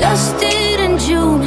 Lost it in June.